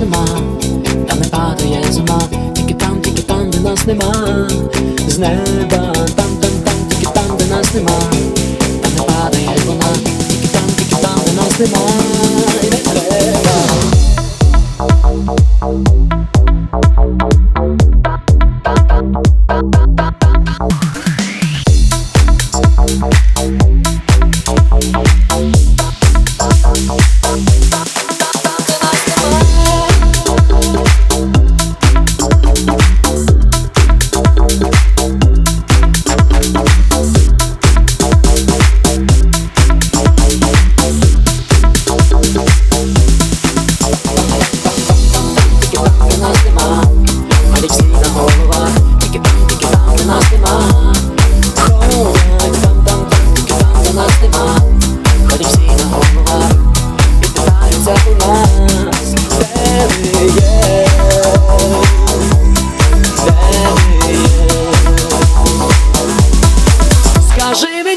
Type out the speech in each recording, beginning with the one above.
нема, та не падає зима, тільки там, тільки там, де нас нема, з неба, там, там, там, тільки там, де нас нема, та не падає вона, тільки там, тільки там, де нас нема,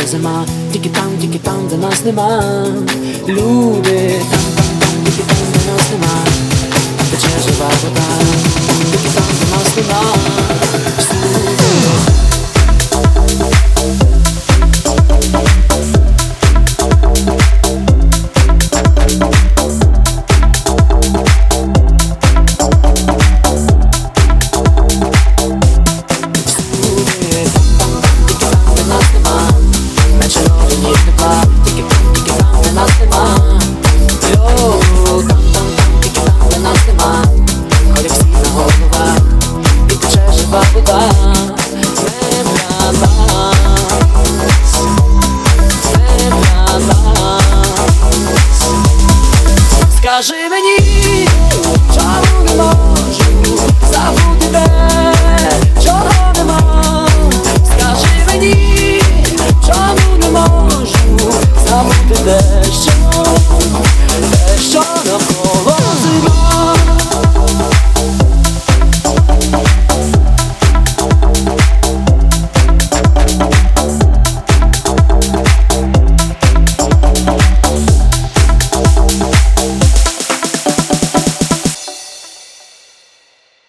не падає зима, тільки там, тільки там, де нас нема. Люди, там, там, там, тільки там, де нас нема, тече Скажи мені, чому нема.